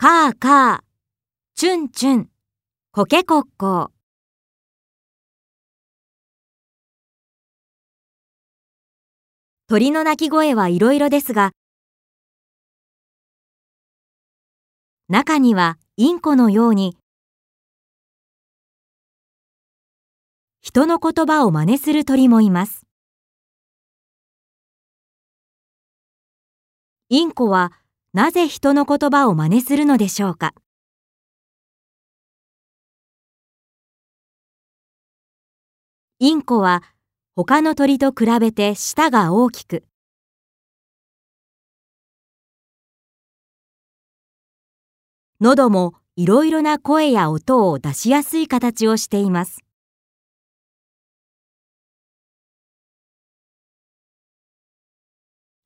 かあかあ、チュンチュン、コケコッコー。鳥の鳴き声はいろいろですが、中にはインコのように、人の言葉を真似する鳥もいます。インコはなぜ人の言葉を真似するのでしょうか？インコは他の鳥と比べて舌が大きく、喉もいろいろな声や音を出しやすい形をしています。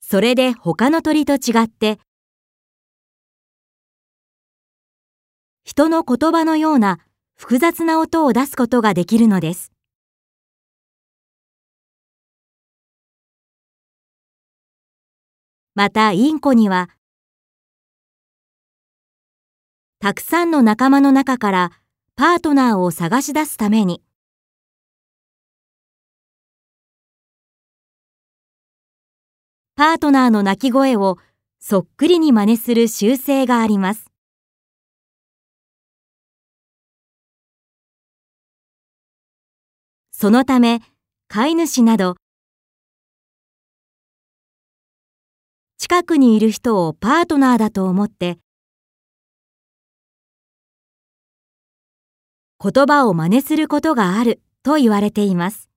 それで他の鳥と違って、人の言葉のような複雑な音を出すことができるのです。またインコには、たくさんの仲間の中からパートナーを探し出すために、パートナーの鳴き声をそっくりに真似する習性があります。そのため、飼い主など、近くにいる人をパートナーだと思って、言葉を真似することがあると言われています。